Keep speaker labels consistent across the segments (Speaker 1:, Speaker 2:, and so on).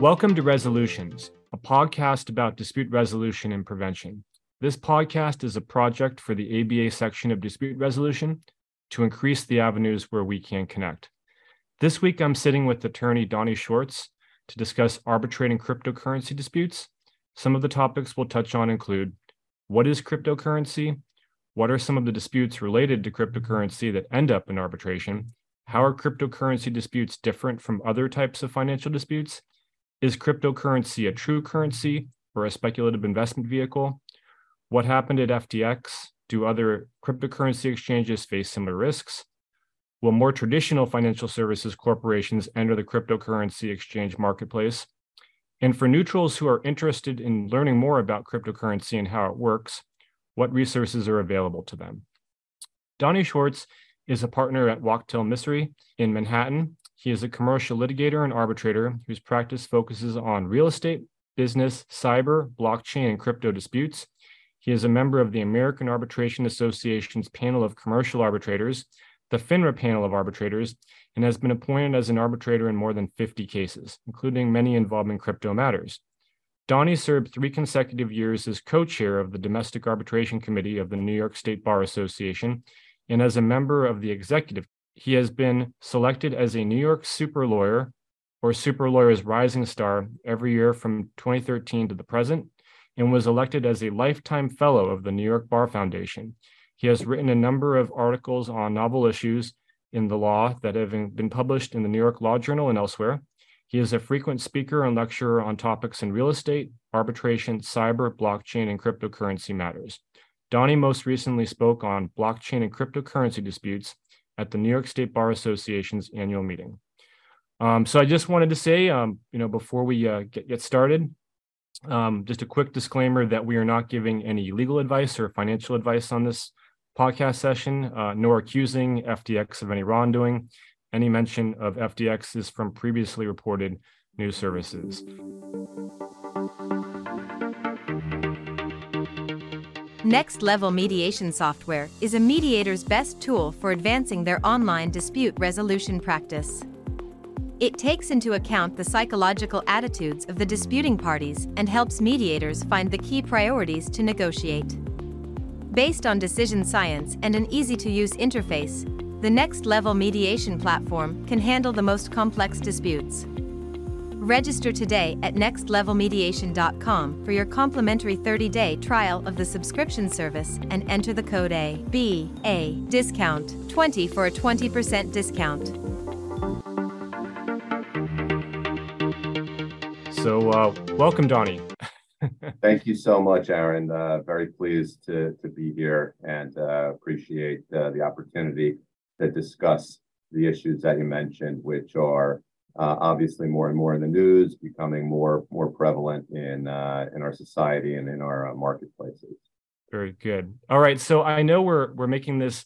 Speaker 1: Welcome to Resolutions, a podcast about dispute resolution and prevention. This podcast is a project for the ABA section of dispute resolution to increase the avenues where we can connect. This week, I'm sitting with attorney Donnie Schwartz to discuss arbitrating cryptocurrency disputes. Some of the topics we'll touch on include what is cryptocurrency? What are some of the disputes related to cryptocurrency that end up in arbitration? How are cryptocurrency disputes different from other types of financial disputes? Is cryptocurrency a true currency or a speculative investment vehicle? What happened at FTX? Do other cryptocurrency exchanges face similar risks? Will more traditional financial services corporations enter the cryptocurrency exchange marketplace? And for neutrals who are interested in learning more about cryptocurrency and how it works, what resources are available to them? Donnie Schwartz is a partner at Wachtel Missry in Manhattan he is a commercial litigator and arbitrator whose practice focuses on real estate, business, cyber, blockchain, and crypto disputes. He is a member of the American Arbitration Association's panel of commercial arbitrators, the FINRA panel of arbitrators, and has been appointed as an arbitrator in more than 50 cases, including many involving crypto matters. Donnie served three consecutive years as co chair of the Domestic Arbitration Committee of the New York State Bar Association and as a member of the executive he has been selected as a New York Super Lawyer or Super Lawyers Rising Star every year from 2013 to the present and was elected as a lifetime fellow of the New York Bar Foundation. He has written a number of articles on novel issues in the law that have been published in the New York Law Journal and elsewhere. He is a frequent speaker and lecturer on topics in real estate, arbitration, cyber, blockchain, and cryptocurrency matters. Donnie most recently spoke on blockchain and cryptocurrency disputes at the New York State Bar Association's annual meeting. Um, so I just wanted to say, um, you know, before we uh, get, get started, um, just a quick disclaimer that we are not giving any legal advice or financial advice on this podcast session, uh, nor accusing FTX of any wrongdoing. Any mention of FTX is from previously reported news services.
Speaker 2: Next Level Mediation Software is a mediator's best tool for advancing their online dispute resolution practice. It takes into account the psychological attitudes of the disputing parties and helps mediators find the key priorities to negotiate. Based on decision science and an easy to use interface, the Next Level Mediation platform can handle the most complex disputes. Register today at nextlevelmediation.com for your complimentary 30-day trial of the subscription service and enter the code A B A discount 20 for a 20% discount.
Speaker 1: So, uh, welcome, Donnie.
Speaker 3: Thank you so much, Aaron. Uh, very pleased to, to be here and uh, appreciate uh, the opportunity to discuss the issues that you mentioned, which are uh, obviously more and more in the news, becoming more more prevalent in uh, in our society and in our uh, marketplaces.
Speaker 1: Very good. All right, so I know we're we're making this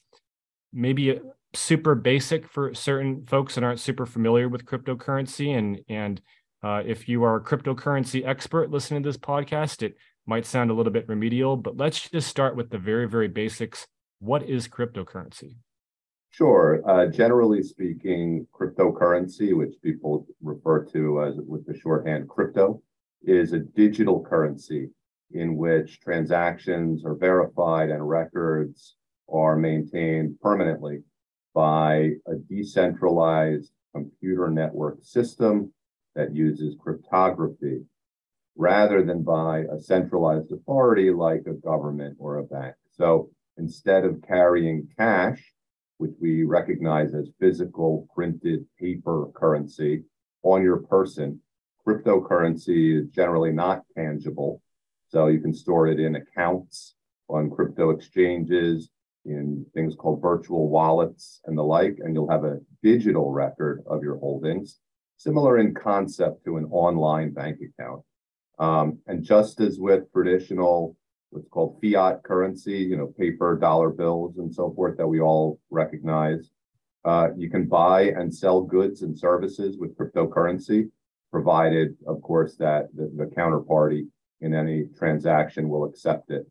Speaker 1: maybe super basic for certain folks that aren't super familiar with cryptocurrency, and and uh, if you are a cryptocurrency expert listening to this podcast, it might sound a little bit remedial, but let's just start with the very very basics. What is cryptocurrency?
Speaker 3: Sure. Uh, generally speaking, cryptocurrency, which people refer to as with the shorthand crypto, is a digital currency in which transactions are verified and records are maintained permanently by a decentralized computer network system that uses cryptography rather than by a centralized authority like a government or a bank. So instead of carrying cash, which we recognize as physical printed paper currency on your person. Cryptocurrency is generally not tangible. So you can store it in accounts on crypto exchanges, in things called virtual wallets and the like, and you'll have a digital record of your holdings, similar in concept to an online bank account. Um, and just as with traditional what's called fiat currency, you know, paper dollar bills and so forth that we all recognize. Uh, you can buy and sell goods and services with cryptocurrency, provided, of course, that the, the counterparty in any transaction will accept it.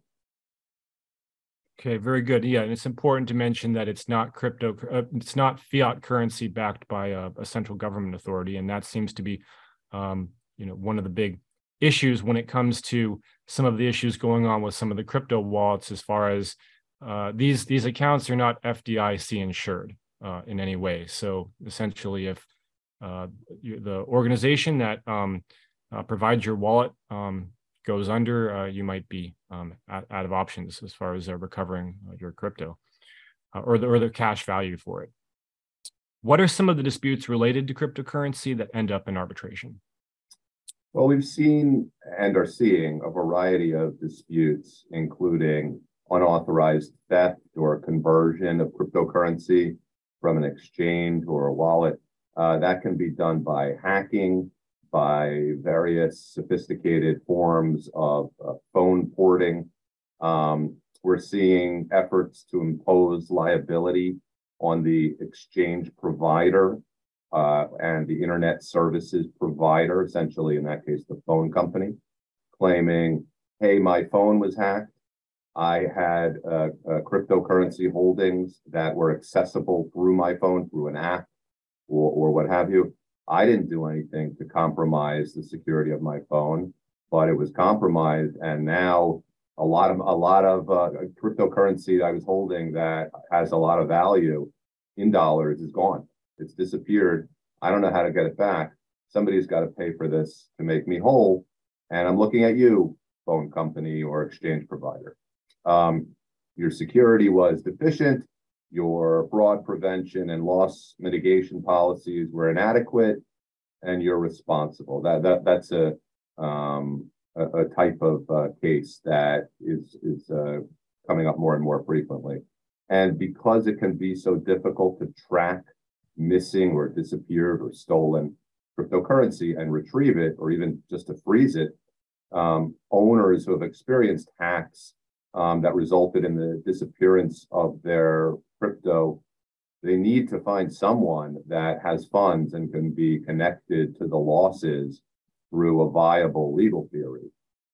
Speaker 1: Okay, very good. Yeah, and it's important to mention that it's not crypto, uh, it's not fiat currency backed by a, a, central government authority, and that seems to be, um, you know, one of the big issues when it comes to some of the issues going on with some of the crypto wallets, as far as uh, these these accounts are not FDIC insured uh, in any way. So essentially, if uh, the organization that um, uh, provides your wallet um, goes under, uh, you might be um, out, out, of options as far as uh, recovering your crypto or, the, or the cash value for it. What are some of the disputes related to cryptocurrency that end up in arbitration?
Speaker 3: Well, we've seen and are seeing a variety of disputes, including unauthorized theft or conversion of cryptocurrency from an exchange or a wallet. Uh, that can be done by hacking, by various sophisticated forms of uh, phone porting. Um, we're seeing efforts to impose liability on the exchange provider uh, and the internet services provider, essentially in that case, the phone company, claiming, hey, my phone was hacked. I had uh, uh, cryptocurrency holdings that were accessible through my phone, through an app, or, or what have you. I didn't do anything to compromise the security of my phone, but it was compromised, and now a lot of a lot of uh, cryptocurrency I was holding that has a lot of value in dollars is gone. It's disappeared. I don't know how to get it back. Somebody's got to pay for this to make me whole, and I'm looking at you, phone company or exchange provider. Um, your security was deficient your fraud prevention and loss mitigation policies were inadequate and you're responsible. That, that that's a um, a, a, type of uh, case that is is uh, coming up more and more frequently. And because it can be so difficult to track missing or disappeared or stolen cryptocurrency and retrieve it, or even just to freeze it, um, owners who have experienced hacks um, that resulted in the disappearance of their crypto, they need to find someone that has funds and can be connected to the losses through a viable legal theory.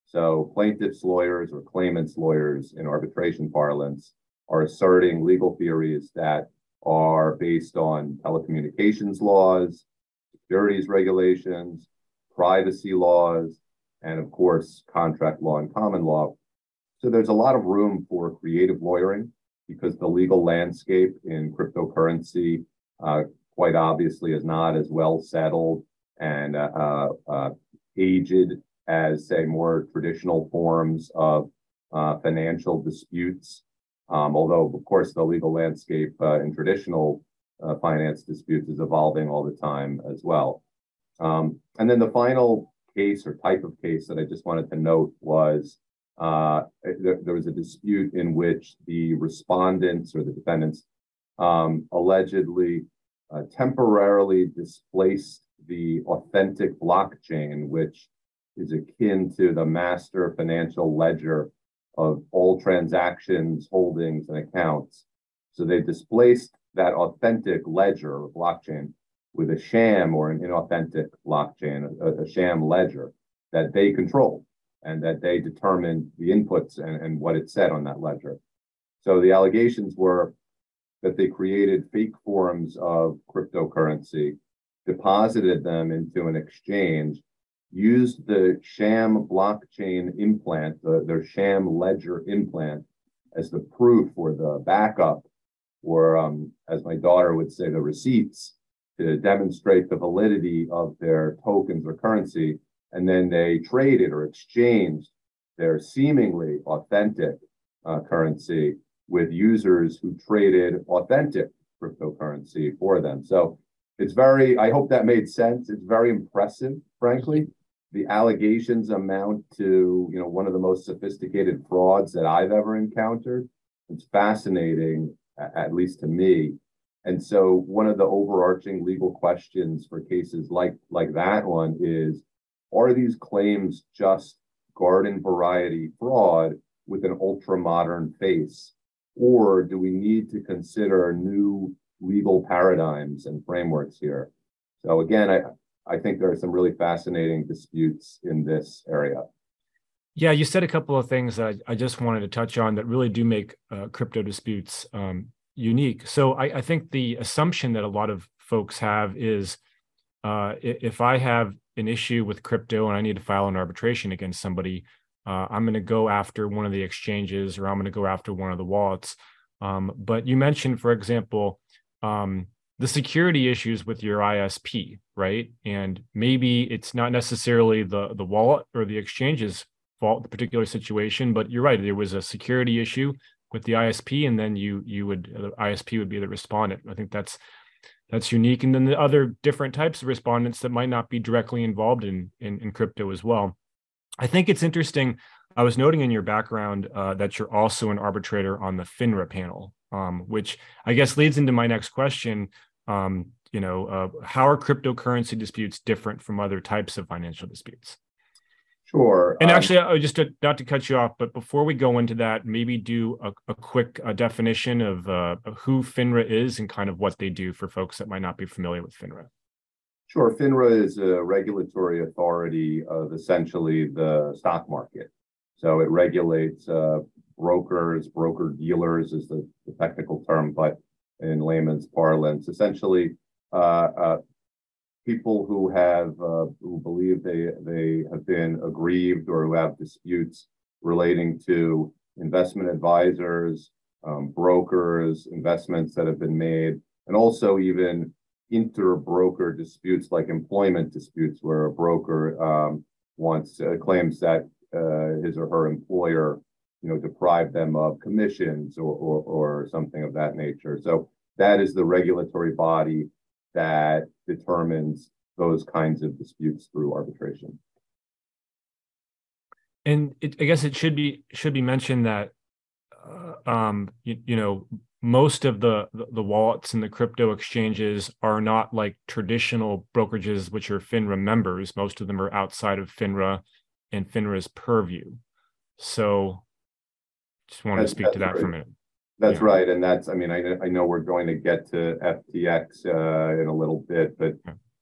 Speaker 3: So plaintiffs' lawyers or claimants' lawyers in arbitration parlance are asserting legal theories that are based on telecommunications laws, securities regulations, privacy laws, and of course, contract law and common law. So there's a lot of room for creative lawyering because the legal landscape in cryptocurrency uh, quite obviously is not as well settled and uh, uh, uh aged as, say, more traditional forms of uh, financial disputes. Um, although, of course, the legal landscape uh, in traditional finance disputes is evolving all the time as well. Um, and then the final case or type of case that I just wanted to note was uh, there, there, was a dispute in which the respondents or the defendants um, allegedly uh, temporarily displaced the authentic blockchain, which is akin to the master financial ledger of all transactions, holdings, and accounts. So they displaced that authentic ledger or blockchain with a sham or an inauthentic blockchain, a, a sham ledger that they controlled and that they determined the inputs and, and what it said on that ledger. So the allegations were that they created fake forms of cryptocurrency, deposited them into an exchange, used the sham blockchain implant, the, their sham ledger implant, as the proof or the backup, or um, as my daughter would say, the receipts to demonstrate the validity of their tokens or currency and then they traded or exchanged their seemingly authentic uh, currency with users who traded authentic cryptocurrency for them. So it's very, I hope that made sense. It's very impressive, frankly. The allegations amount to, you know, one of the most sophisticated frauds that I've ever encountered. It's fascinating, at least to me. And so one of the overarching legal questions for cases like like that one is are these claims just garden variety fraud with an ultra modern face? Or do we need to consider new legal paradigms and frameworks here? So again, I, I think there are some really fascinating disputes in this area.
Speaker 1: Yeah, you said a couple of things that I, I just wanted to touch on that really do make uh, crypto disputes um, unique. So I, I, think the assumption that a lot of folks have is uh, if I have an issue with crypto and I need to file an arbitration against somebody, uh, I'm going to go after one of the exchanges or I'm going to go after one of the wallets. Um, but you mentioned, for example, um, the security issues with your ISP, right? And maybe it's not necessarily the the wallet or the exchange's fault, the particular situation, but you're right. There was a security issue with the ISP, and then you you would the ISP would be the respondent. I think that's that's unique. And then the other different types of respondents that might not be directly involved in in, in crypto as well. I think it's interesting. I was noting in your background uh, that you're also an arbitrator on the FINRA panel, um, which I guess leads into my next question um, you know, uh, how are cryptocurrency disputes different from other types of financial disputes?
Speaker 3: Sure.
Speaker 1: And um, actually, uh, just to, not to cut you off, but before we go into that, maybe do a, a quick uh, definition of, uh, who FINRA is and kind of what they do for folks that might not be familiar with FINRA.
Speaker 3: Sure. FINRA is a regulatory authority of essentially the stock market. So it regulates uh, brokers, broker dealers is the, the technical term, but in layman's parlance. Essentially, uh, uh, people who have uh, who believe they they have been aggrieved or who have disputes relating to investment advisors, um, brokers, investments that have been made, and also even inter-broker disputes like employment disputes where a broker um, wants uh, claims that uh, his or her employer you know, deprive them of commissions or, or, or something of that nature. So that is the regulatory body that determines those kinds of disputes through arbitration.
Speaker 1: And it, I guess it should be should be mentioned that uh, um, you, you, know most of the, the, wallets and the crypto exchanges are not like traditional brokerages, which are FINRA members. Most of them are outside of FINRA and FINRA's purview. So just wanted that's, to speak to that right. for a minute.
Speaker 3: That's yeah. right, and that's I mean I I know we're going to get to FTX uh, in a little bit, but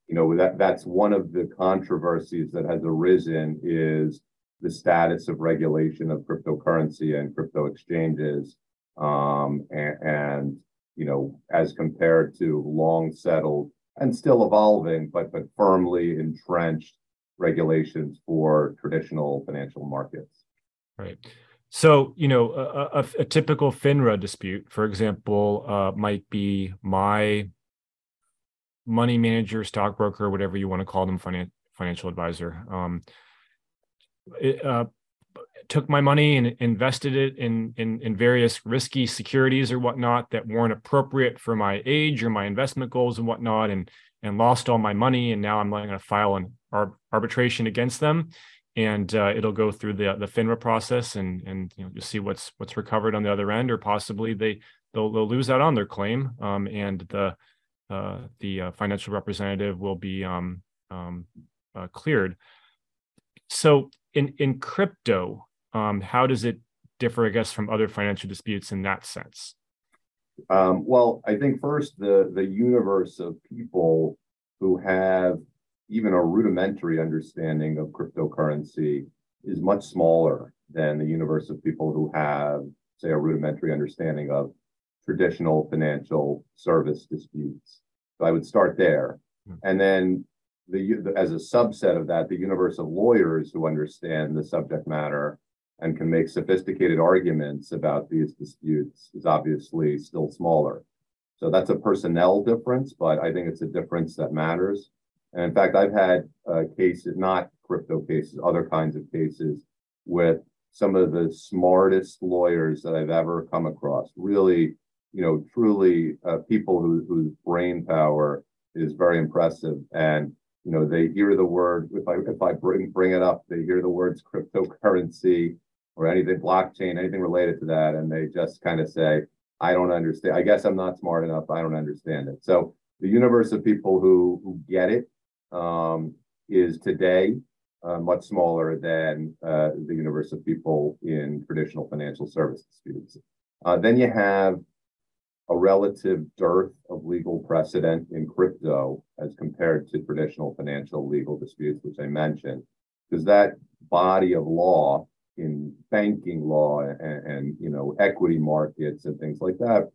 Speaker 3: you know that that's one of the controversies that has arisen is the status of regulation of cryptocurrency and crypto exchanges, um, and, and you know as compared to long settled and still evolving, but but firmly entrenched regulations for traditional financial markets.
Speaker 1: Right. So, you know, a, a, a typical FINRA dispute, for example, uh, might be my money manager, stockbroker, whatever you want to call them, finan- financial advisor, um, it, uh, took my money and invested it in, in in various risky securities or whatnot that weren't appropriate for my age or my investment goals and whatnot, and and lost all my money, and now I'm going to file an arbitration against them and uh, it'll go through the the FINRA process and and you know just see what's what's recovered on the other end, or possibly they they'll, they'll lose out on their claim, um, and the uh, the uh, financial representative will be um, um, uh, cleared. So in in crypto, um, how does it differ, I guess, from other financial disputes in that sense?
Speaker 3: Um, well, I think first the the universe of people who have even a rudimentary understanding of cryptocurrency is much smaller than the universe of people who have, say, a rudimentary understanding of traditional financial service disputes. So I would start there. Hmm. And then the, as a subset of that, the universe of lawyers who understand the subject matter and can make sophisticated arguments about these disputes is obviously still smaller. So that's a personnel difference, but I think it's a difference that matters. And in fact, I've had uh, cases, not crypto cases, other kinds of cases with some of the smartest lawyers that I've ever come across. Really, you know, truly uh, people who, whose brain power is very impressive. And you know, they hear the word. If I if I bring bring it up, they hear the words cryptocurrency or anything blockchain, anything related to that, and they just kind of say, "I don't understand. I guess I'm not smart enough. I don't understand it." So the universe of people who who get it um, is today uh, much smaller than uh, the universe of people in traditional financial service disputes. Uh, then you have a relative dearth of legal precedent in crypto as compared to traditional financial legal disputes, which I mentioned, because that body of law in banking law and, and you know equity markets and things like that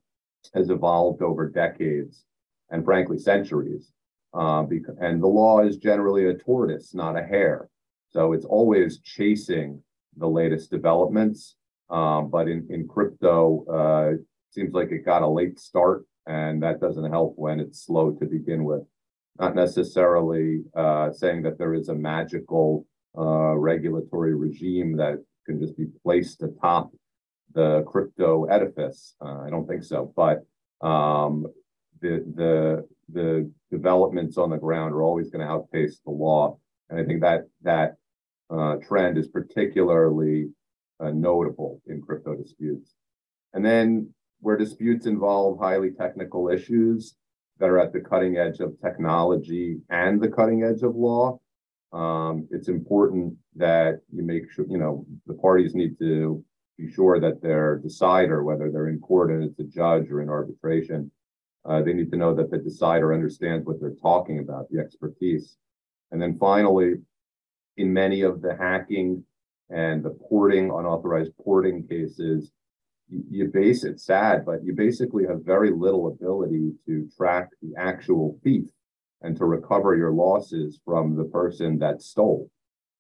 Speaker 3: has evolved over decades and frankly centuries. Uh, because, and the law is generally a tortoise, not a hare. So it's always chasing the latest developments. Um, but in, in crypto, uh, seems like it got a late start, and that doesn't help when it's slow to begin with. Not necessarily uh, saying that there is a magical uh, regulatory regime that can just be placed atop the crypto edifice. Uh, I don't think so, but um, the the the developments on the ground are always going to outpace the law, and I think that that uh, trend is particularly uh, notable in crypto disputes. And then where disputes involve highly technical issues that are at the cutting edge of technology and the cutting edge of law, um, it's important that you make sure, you know, the parties need to be sure that their decider, whether they're in court and it's a judge or in arbitration, uh, they need to know that the decider understands what they're talking about, the expertise. And then finally, in many of the hacking and the porting, unauthorized porting cases, you, base it sad, but you basically have very little ability to track the actual thief and to recover your losses from the person that stole.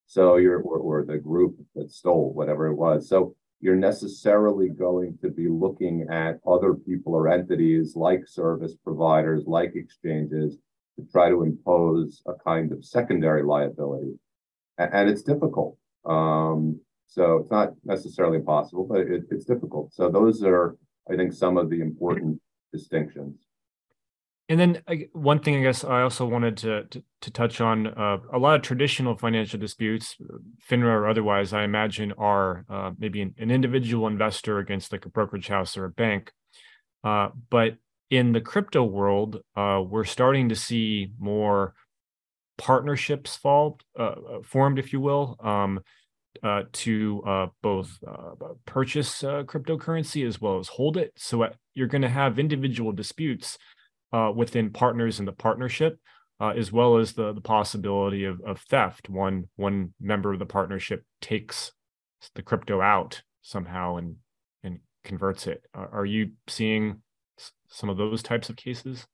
Speaker 3: So you're or, or the group that stole, whatever it was. So you're necessarily going to be looking at other people or entities like service providers, like exchanges, to try to impose a kind of secondary liability. And it's difficult. Um, so it's not necessarily impossible, but it, it's difficult. So those are, I think, some of the important distinctions.
Speaker 1: And then one thing I guess I also wanted to to, to touch on uh, a lot of traditional financial disputes, FINRA or otherwise, I imagine are uh, maybe an, an, individual investor against like a brokerage house or a bank. Uh, but in the crypto world, uh, we're starting to see more partnerships fall, uh, uh, formed, if you will, um, to both purchase cryptocurrency as well as hold it. So you're going to have individual disputes uh, within partners in the partnership, uh, as well as the the possibility of, of theft. One one member of the partnership takes the crypto out somehow and and converts it. Are, you seeing some of those types of cases?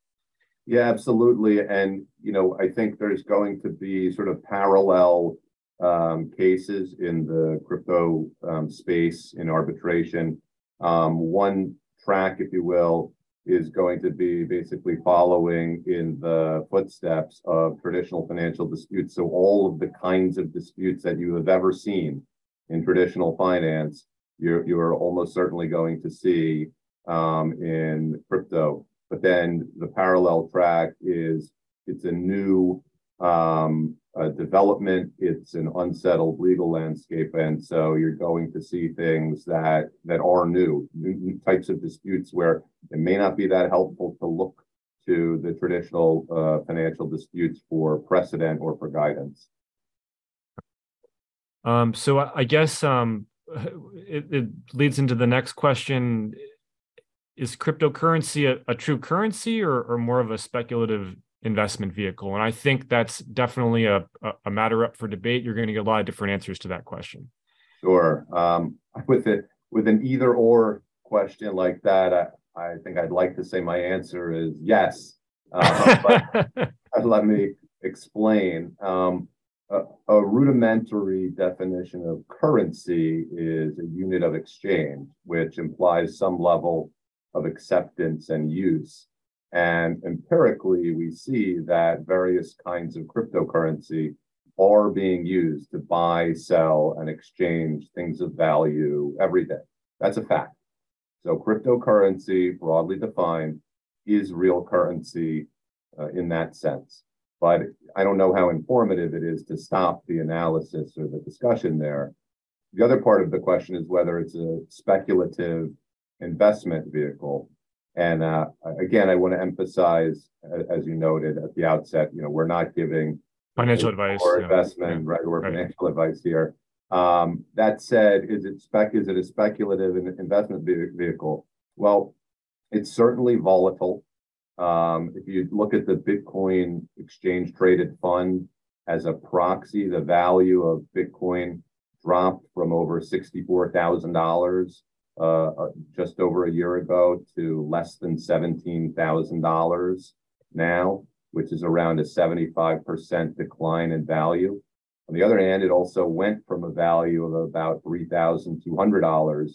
Speaker 3: Yeah, absolutely. And you know, I think there's going to be sort of parallel um, cases in the crypto um, space in arbitration. Um, one track, if you will, is going to be basically following in the footsteps of traditional financial disputes. So all of the kinds of disputes that you have ever seen in traditional finance, you're you're almost certainly going to see um, in crypto. But then the parallel track is it's a new um, uh, development. It's an unsettled legal landscape, and so you're going to see things that that are new, new types of disputes where it may not be that helpful to look to the traditional uh, financial disputes for precedent or for guidance.
Speaker 1: Um, so I guess um, it, it, leads into the next question: Is cryptocurrency a, a true currency or, or more of a speculative investment vehicle? And I think that's definitely a, a matter up for debate. You're going to get a lot of different answers to that question.
Speaker 3: Sure. Um, with it, with an either or question like that, I, I think I'd like to say my answer is yes. Uh, but let me explain. Um, a, a, rudimentary definition of currency is a unit of exchange, which implies some level of acceptance and use. And empirically, we see that various kinds of cryptocurrency are being used to buy, sell, and exchange things of value every day. That's a fact. So, cryptocurrency, broadly defined, is real currency uh, in that sense. But I don't know how informative it is to stop the analysis or the discussion there. The other part of the question is whether it's a speculative investment vehicle. And uh, again, I want to emphasize, as you noted at the outset, you know, we're not giving
Speaker 1: financial advice
Speaker 3: or investment, yeah. right, or right. financial advice here. Um, that said, is it spec? Is it a speculative investment vehicle? Well, it's certainly volatile. Um, if you look at the Bitcoin exchange traded fund as a proxy, the value of Bitcoin dropped from over $64,000 uh, uh, just over a year ago to less than $17,000 now, which is around a 75% decline in value. On the other hand, it also went from a value of about $3,200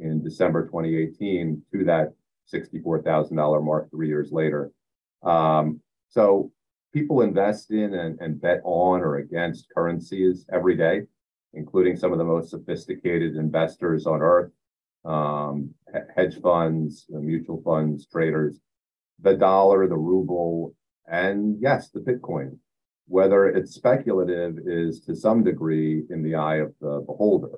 Speaker 3: in December 2018 to that $64,000 mark three years later. Um, so people invest in and, and bet on or against currencies every day, including some of the most sophisticated investors on earth, um, hedge funds, mutual funds, traders, the dollar, the ruble, and yes, the Bitcoin. Whether it's speculative is to some degree in the eye of the beholder.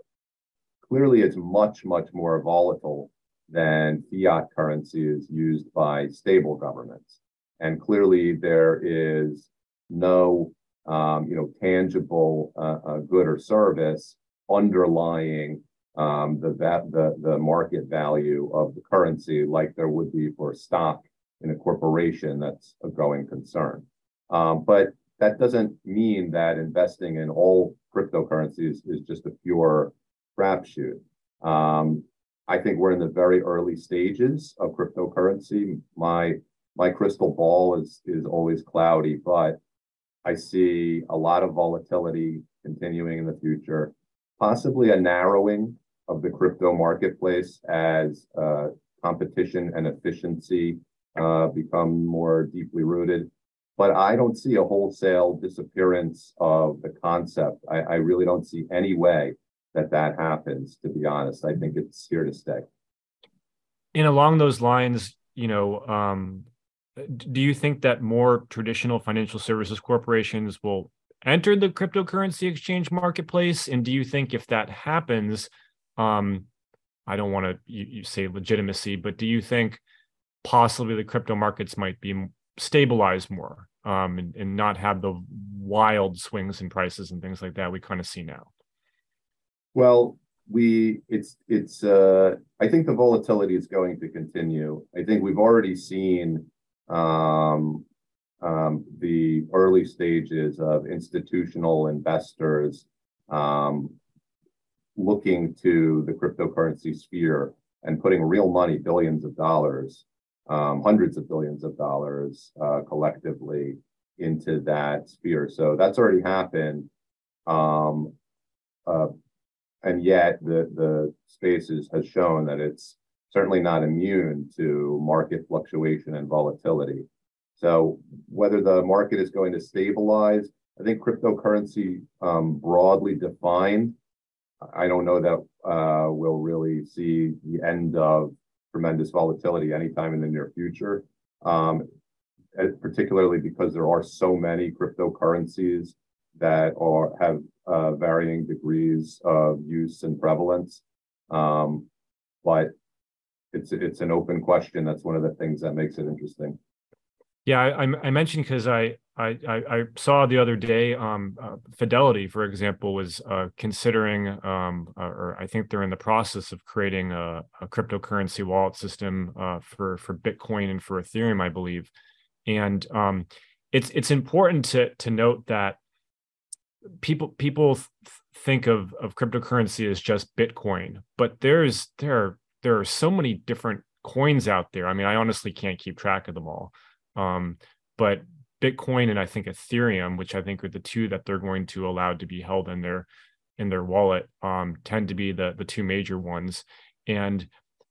Speaker 3: Clearly, it's much, much more volatile than fiat currencies used by stable governments. And clearly, there is no um, you know, tangible uh, uh, good or service underlying um, the, the, the market value of the currency like there would be for stock in a corporation that's a going concern. Um, but that doesn't mean that investing in all cryptocurrencies is just a pure crapshoot. Um, I think we're in the very early stages of cryptocurrency. My my crystal ball is is always cloudy, but I see a lot of volatility continuing in the future, possibly a narrowing of the crypto marketplace as uh, competition and efficiency uh, become more deeply rooted. But I don't see a wholesale disappearance of the concept. I, I really don't see any way that that happens, to be honest. I think it's here to stay.
Speaker 1: And along those lines, you know, um, do you think that more traditional financial services corporations will enter the cryptocurrency exchange marketplace? And do you think if that happens, um, I don't want to you, you say legitimacy, but do you think possibly the crypto markets might be stabilized more um, and, and not have the wild swings in prices and things like that we kind of see now?
Speaker 3: Well, we it's it's uh, I think the volatility is going to continue. I think we've already seen um, um, the early stages of institutional investors um, looking to the cryptocurrency sphere and putting real money, billions of dollars, um, hundreds of billions of dollars uh, collectively into that sphere. So that's already happened. Um, uh, and yet the, the spaces has shown that it's certainly not immune to market fluctuation and volatility. So whether the market is going to stabilize, I think cryptocurrency um, broadly defined, I don't know that uh, we'll really see the end of tremendous volatility anytime in the near future, um, particularly because there are so many cryptocurrencies that are have uh, varying degrees of use and prevalence. Um, but it's it's an open question. That's one of the things that makes it interesting.
Speaker 1: Yeah, I, I mentioned because I, I I saw the other day um, uh, Fidelity, for example, was uh, considering, um, uh, or I think they're in the process of creating a, a cryptocurrency wallet system uh, for for Bitcoin and for Ethereum, I believe. And um, it's it's important to to note that people people think of of cryptocurrency as just Bitcoin, but there's there are there are so many different coins out there. I mean, I honestly can't keep track of them all. Um, but Bitcoin and I think Ethereum, which I think are the two that they're going to allow to be held in their in their wallet, um, tend to be the the two major ones. And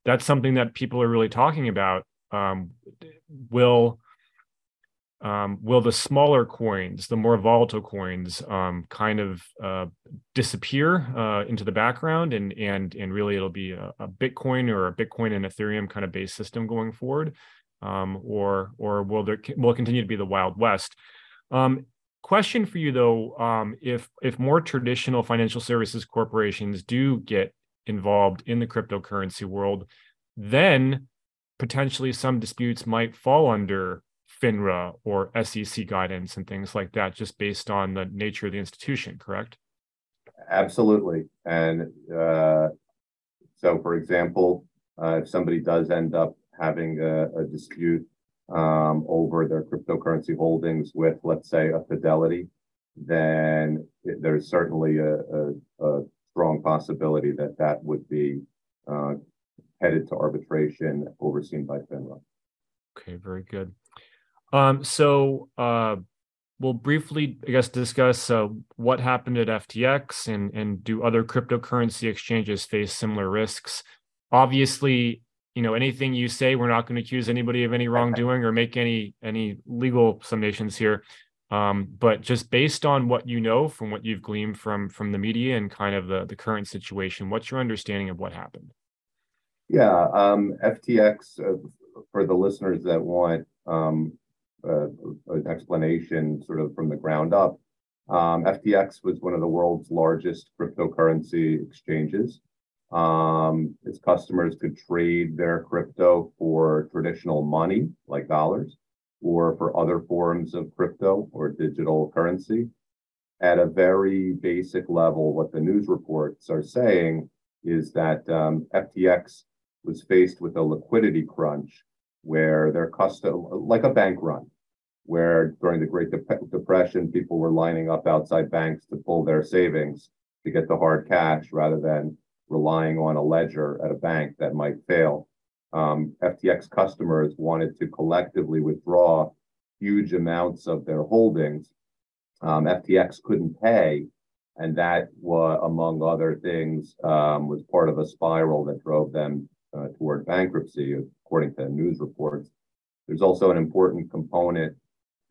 Speaker 1: that's something that people are really talking about. Um, will um, will the smaller coins, the more volatile coins, um, kind of uh, disappear uh, into the background, and and and really it'll be a, a, Bitcoin or a Bitcoin and Ethereum kind of base system going forward, um, or or will there will continue to be the Wild West? Um, question for you though: um, if if more traditional financial services corporations do get involved in the cryptocurrency world, then potentially some disputes might fall under FINRA or SEC guidance and things like that, just based on the nature of the institution, correct?
Speaker 3: Absolutely. And uh, so, for example, uh, if somebody does end up having a, a dispute um, over their cryptocurrency holdings with, let's say, a Fidelity, then it, there's certainly a, a, a, strong possibility that that would be uh, headed to arbitration overseen by FINRA.
Speaker 1: Okay, very good. Um, so uh, we'll briefly, I guess, discuss uh, what happened at FTX and and do other cryptocurrency exchanges face similar risks. Obviously, you know anything you say, we're not going to accuse anybody of any wrongdoing or make any any legal summations here. Um, but just based on what you know from what you've gleaned from from the media and kind of the the current situation, what's your understanding of what happened?
Speaker 3: Yeah, um, FTX uh, for the listeners that want um, uh, an explanation, sort of from the ground up. Um, FTX was one of the world's largest cryptocurrency exchanges. Um, its customers could trade their crypto for traditional money, like dollars, or for other forms of crypto or digital currency. At a very basic level, what the news reports are saying is that um, FTX was faced with a liquidity crunch where their custom, like a bank run, where during the Great Depression, people were lining up outside banks to pull their savings to get the hard cash rather than relying on a ledger at a bank that might fail. Um, FTX customers wanted to collectively withdraw huge amounts of their holdings. Um, FTX couldn't pay, and that, was, among other things, um, was part of a spiral that drove them uh, toward bankruptcy, according to news reports. There's also an important component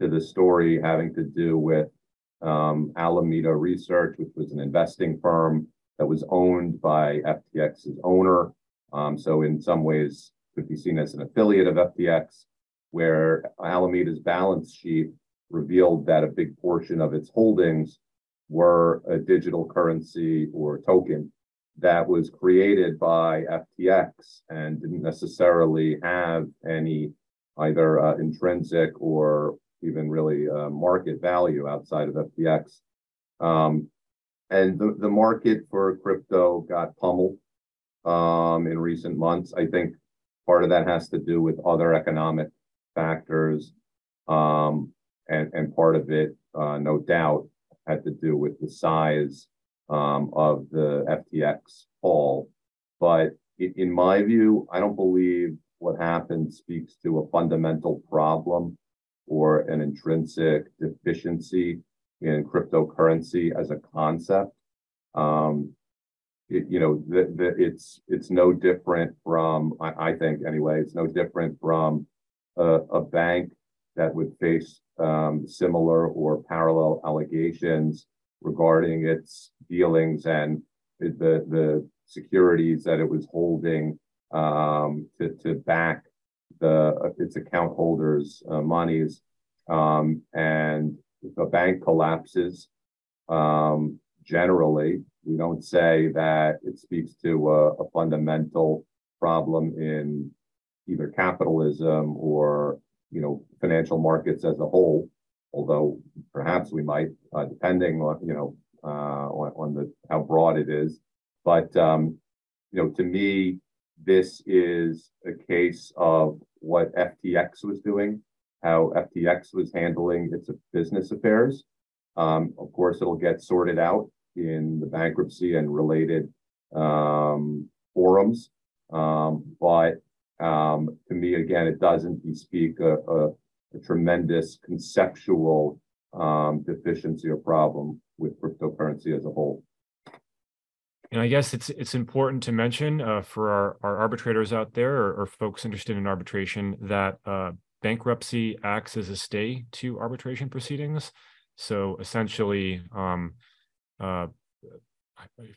Speaker 3: to the story having to do with um, Alameda Research, which was an investing firm that was owned by FTX's owner. Um, so in some ways could be seen as an affiliate of FTX, where Alameda's balance sheet revealed that a big portion of its holdings were a digital currency or token that was created by FTX and didn't necessarily have any either uh, intrinsic or even really uh, market value outside of FTX. Um, and the, the market for crypto got pummeled um, in recent months. I think part of that has to do with other economic factors, um, and and part of it, uh, no doubt, had to do with the size um, of the FTX fall. But in my view, I don't believe what happened speaks to a fundamental problem or an intrinsic deficiency in cryptocurrency as a concept. Um, it, you know, the, the, it's it's no different from I, I, think anyway. It's no different from a, a bank that would face um, similar or parallel allegations regarding its dealings and the the securities that it was holding um, to to back the its account holders' uh, monies. Um, and if a bank collapses, um, generally, we don't say that it speaks to a, a fundamental problem in either capitalism or you know financial markets as a whole. Although perhaps we might, uh, depending on you know uh, on, on, the how broad it is. But um, you know, to me, this is a case of what FTX was doing, how FTX was handling its business affairs. Um, of course, it'll get sorted out in the bankruptcy and related um, forums. Um, but um, to me, again, it doesn't bespeak a, a, a tremendous conceptual um, deficiency or problem with cryptocurrency as a whole.
Speaker 1: And I guess it's it's important to mention uh, for our, our arbitrators out there or, or folks interested in arbitration that uh, bankruptcy acts as a stay to arbitration proceedings. So essentially, um, uh,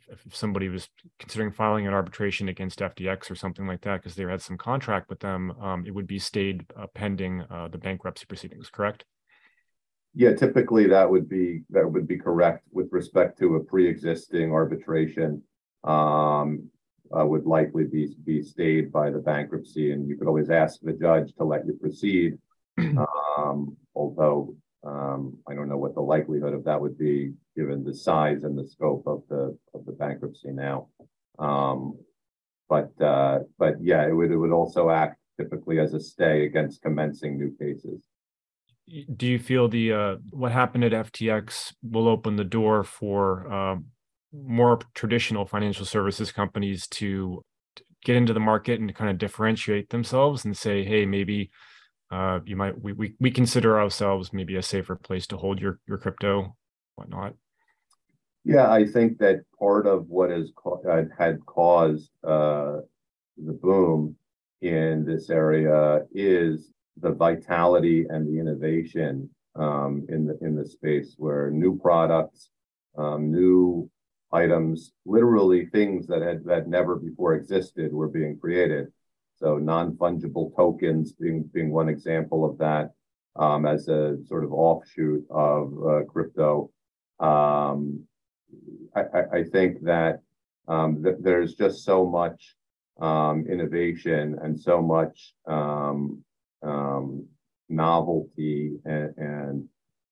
Speaker 1: if somebody was considering filing an arbitration against FTX or something like that because they had some contract with them, um, it would be stayed uh, pending uh, the bankruptcy proceedings. Correct?
Speaker 3: Yeah, typically that would be that would be correct with respect to a pre-existing arbitration. Um, uh, would likely be be stayed by the bankruptcy, and you could always ask the judge to let you proceed. um, although um, I don't know what the likelihood of that would be, given the size and the scope of the of the bankruptcy now. Um, but uh, but yeah, it would it would also act typically as a stay against commencing new cases
Speaker 1: do you feel the uh, what happened at FTX will open the door for um, more traditional financial services companies to get into the market and kind of differentiate themselves and say, hey, maybe uh, you might we, we we consider ourselves maybe a safer place to hold your your crypto, whatnot.
Speaker 3: Yeah, I think that part of what has uh, had caused uh, the boom in this area is the vitality and the innovation um, in the in the space where new products, um, new items, literally things that had that never before existed were being created. So non-fungible tokens being being one example of that um, as a sort of offshoot of uh, crypto. Um, I, I, think that um, th- there's just so much um, innovation and so much um, um, novelty and,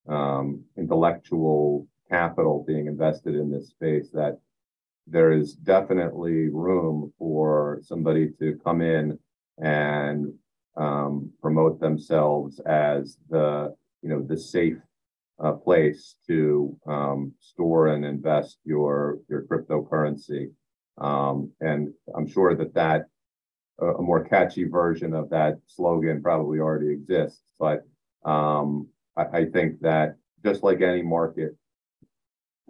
Speaker 3: and intellectual capital being invested in this space that there is definitely room for somebody to come in and um, promote themselves as the you know the safe uh, place to um, store and invest your your cryptocurrency um, and I'm sure that that a more catchy version of that slogan probably already exists. But um, I, I, think that just like any market,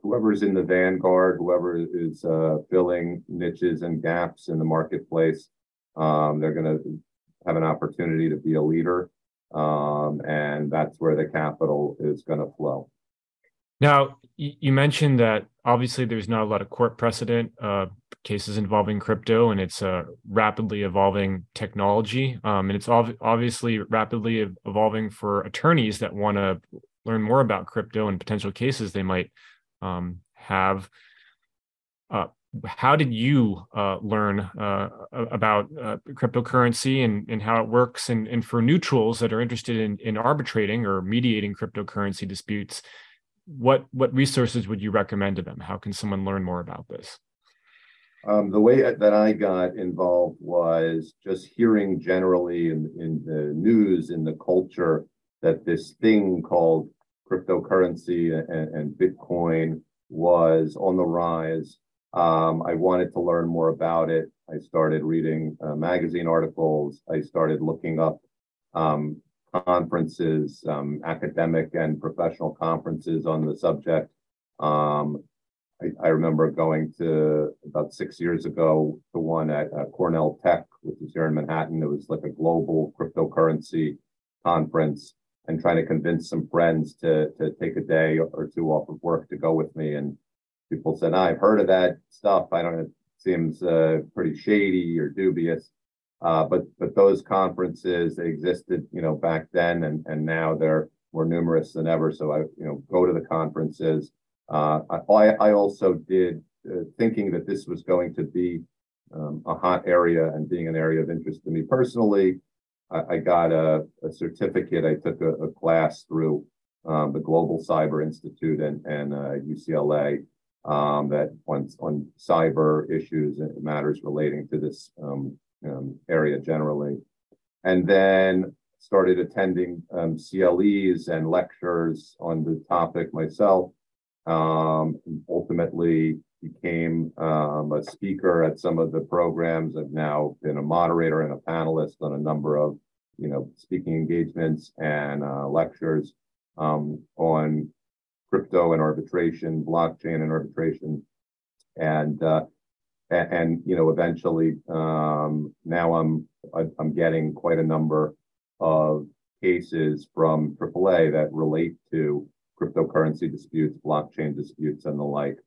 Speaker 3: whoever's in the vanguard, whoever is uh, filling niches and gaps in the marketplace, um, they're going to have an opportunity to be a leader. Um, and that's where the capital is going to flow.
Speaker 1: Now, you mentioned that obviously there's not a lot of court precedent uh, cases involving crypto, and it's a rapidly evolving technology. Um, and it's ov- obviously rapidly evolving for attorneys that want to learn more about crypto and potential cases they might um, have. Uh, how did you uh, learn uh, about uh, cryptocurrency and, and how it works? And, and for neutrals that are interested in, in arbitrating or mediating cryptocurrency disputes, what what resources would you recommend to them? How can someone learn more about this?
Speaker 3: Um, the way that I got involved was just hearing generally in, in the news, in the culture, that this thing called cryptocurrency and, and Bitcoin was on the rise. Um, I wanted to learn more about it. I started reading uh, magazine articles. I started looking up um, conferences, um, academic and professional conferences on the subject. Um, I, I, remember going to about six years ago to one at uh, Cornell Tech, which is here in Manhattan. It was like a global cryptocurrency conference and trying to convince some friends to, to take a day or two off of work to go with me. And people said, I've heard of that stuff. I don't it seems uh, pretty shady or dubious. Uh, but but those conferences they existed, you know, back then, and and now they're more numerous than ever. So I, you know, go to the conferences. Uh, I I also did uh, thinking that this was going to be um, a hot area and being an area of interest to me personally. I, I got a, a, certificate. I took a, a class through um, the Global Cyber Institute and and UCLA uh, um, that on on cyber issues and matters relating to this um, um, area generally. And then started attending um, CLEs and lectures on the topic myself. Ultimately became um, a speaker at some of the programs. I've now been a moderator and a panelist on a number of, you know, speaking engagements and uh, lectures um, on crypto and arbitration, blockchain and arbitration. And uh, and, you know eventually um, now I'm I'm getting quite a number of cases from AAA that relate to cryptocurrency disputes, blockchain disputes, and the like.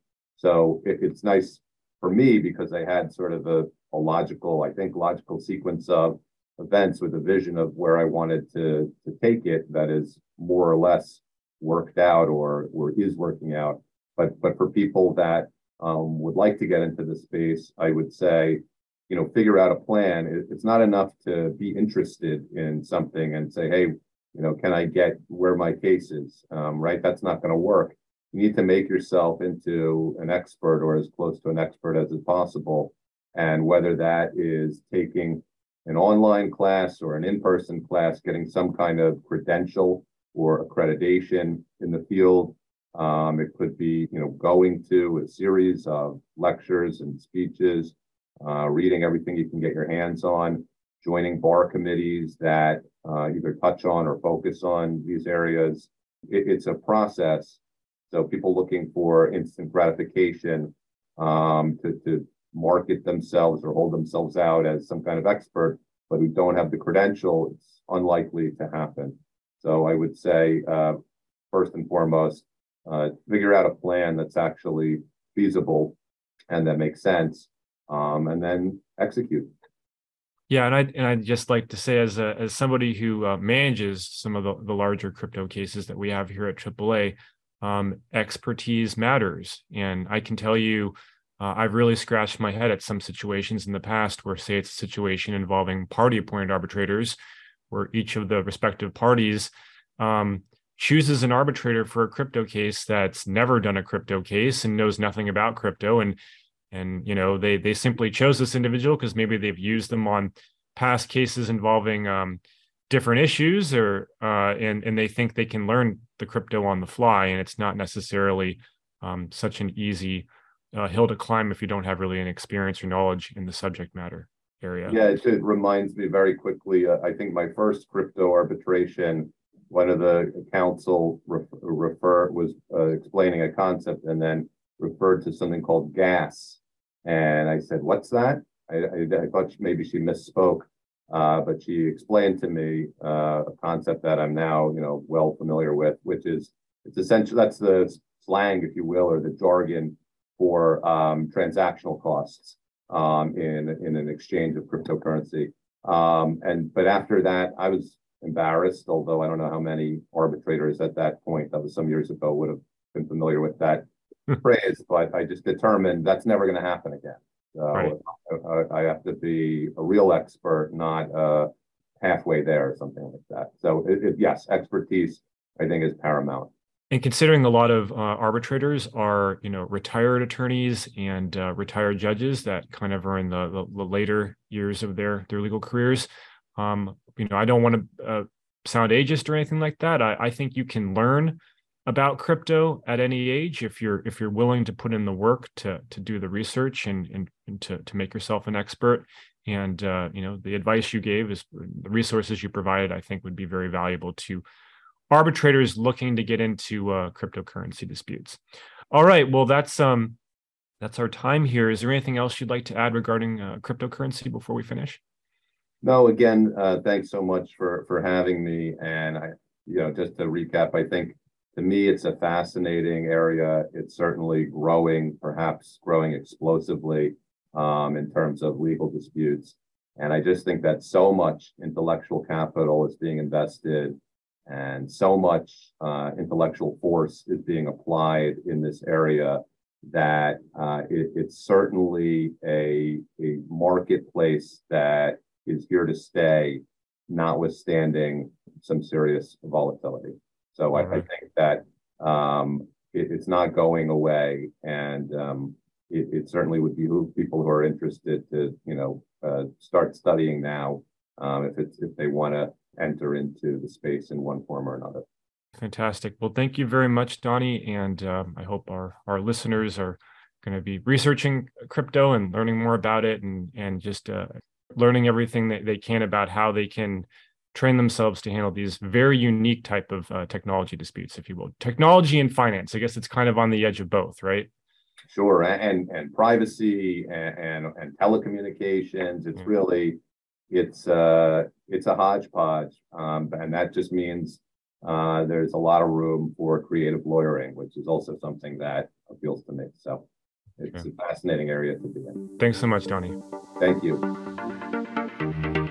Speaker 3: So it, it's nice for me because I had sort of a, a logical, I think, logical sequence of events with a vision of where I wanted to to take it that is more or less worked out or or is working out. But but for people that um, would like to get into the space, I would say, you know, figure out a plan. It, it's not enough to be interested in something and say, hey, you know, can I get where my case is? Um, right? That's not going to work. You need to make yourself into an expert or as close to an expert as is possible. And whether that is taking an online class or an in-person class, getting some kind of credential or accreditation in the field, Um, it could be, you know, going to a series of lectures and speeches, uh, reading everything you can get your hands on, joining bar committees that uh, either touch on or focus on these areas. It, it's a process. So people looking for instant gratification um, to, to market themselves or hold themselves out as some kind of expert, but who don't have the credential, it's unlikely to happen. So I would say, uh, first and foremost, uh, figure out a plan that's actually feasible and that makes sense, um, and then execute.
Speaker 1: Yeah, and I and I'd just like to say, as a as somebody who uh, manages some of the, the larger crypto cases that we have here at AAA, um, expertise matters, and I can tell you, uh, I've really scratched my head at some situations in the past where, say, it's a situation involving party appointed arbitrators, where each of the respective parties um, chooses an arbitrator for a crypto case that's never done a crypto case and knows nothing about crypto. And and you know they they simply chose this individual because maybe they've used them on past cases involving um, different issues or uh, and and they think they can learn the crypto on the fly and it's not necessarily um, such an easy uh, hill to climb if you don't have really an experience or knowledge in the subject matter area
Speaker 3: yeah it, it reminds me very quickly uh, i think my first crypto arbitration one of the counsel refer was uh, explaining a concept and then referred to something called gas. And I said, "What's that?" I, I, I thought maybe she misspoke, uh, but she explained to me uh, a concept that I'm now, you know, well familiar with, which is it's essentially that's the slang, if you will, or the jargon for um, transactional costs um, in in an exchange of cryptocurrency. Um, and but after that, I was embarrassed, although I don't know how many arbitrators at that point, that was some years ago, would have been familiar with that phrase, but I just determined that's never going to happen again. So right. I, I, have to be a real expert, not uh, halfway there or something like that. So it, it, yes, expertise I think is paramount.
Speaker 1: And considering a lot of uh, arbitrators are, you know, retired attorneys and uh, retired judges that kind of are in the, the, the later years of their their legal careers, um, you know, I don't want to uh, sound ageist or anything like that. I, I think you can learn about crypto at any age if you're if you're willing to put in the work to to do the research and and, and to to make yourself an expert. And uh, you know, the advice you gave is the resources you provided. I think would be very valuable to arbitrators looking to get into uh, cryptocurrency disputes. All right, well that's um that's our time here. Is there anything else you'd like to add regarding uh, cryptocurrency before we finish?
Speaker 3: No, again, uh, thanks so much for for having me. And I, you know, just to recap, I think to me it's a fascinating area. It's certainly growing, perhaps growing explosively um, in terms of legal disputes. And I just think that so much intellectual capital is being invested and so much uh, intellectual force is being applied in this area that uh, it, it's certainly a, a marketplace that is here to stay, notwithstanding some serious volatility. So I, I, think that um, it, it's not going away, and um, it, it, certainly would behoove people who are interested to, you know, uh, start studying now um, if it's if they want to enter into the space in one form or another.
Speaker 1: Fantastic. Well, thank you very much, Donnie, and um, I hope our our listeners are going to be researching crypto and learning more about it, and and just uh, learning everything that they can about how they can train themselves to handle these very unique type of uh, technology disputes, if you will. Technology and finance. I guess it's kind of on the edge of both, right?
Speaker 3: Sure, and and privacy and and, and telecommunications. It's really it's uh it's a hodgepodge, um, and that just means uh, there's a lot of room for creative lawyering, which is also something that appeals to me. So it's sure. a fascinating area to be in.
Speaker 1: Thanks so much, Donnie.
Speaker 3: Thank you.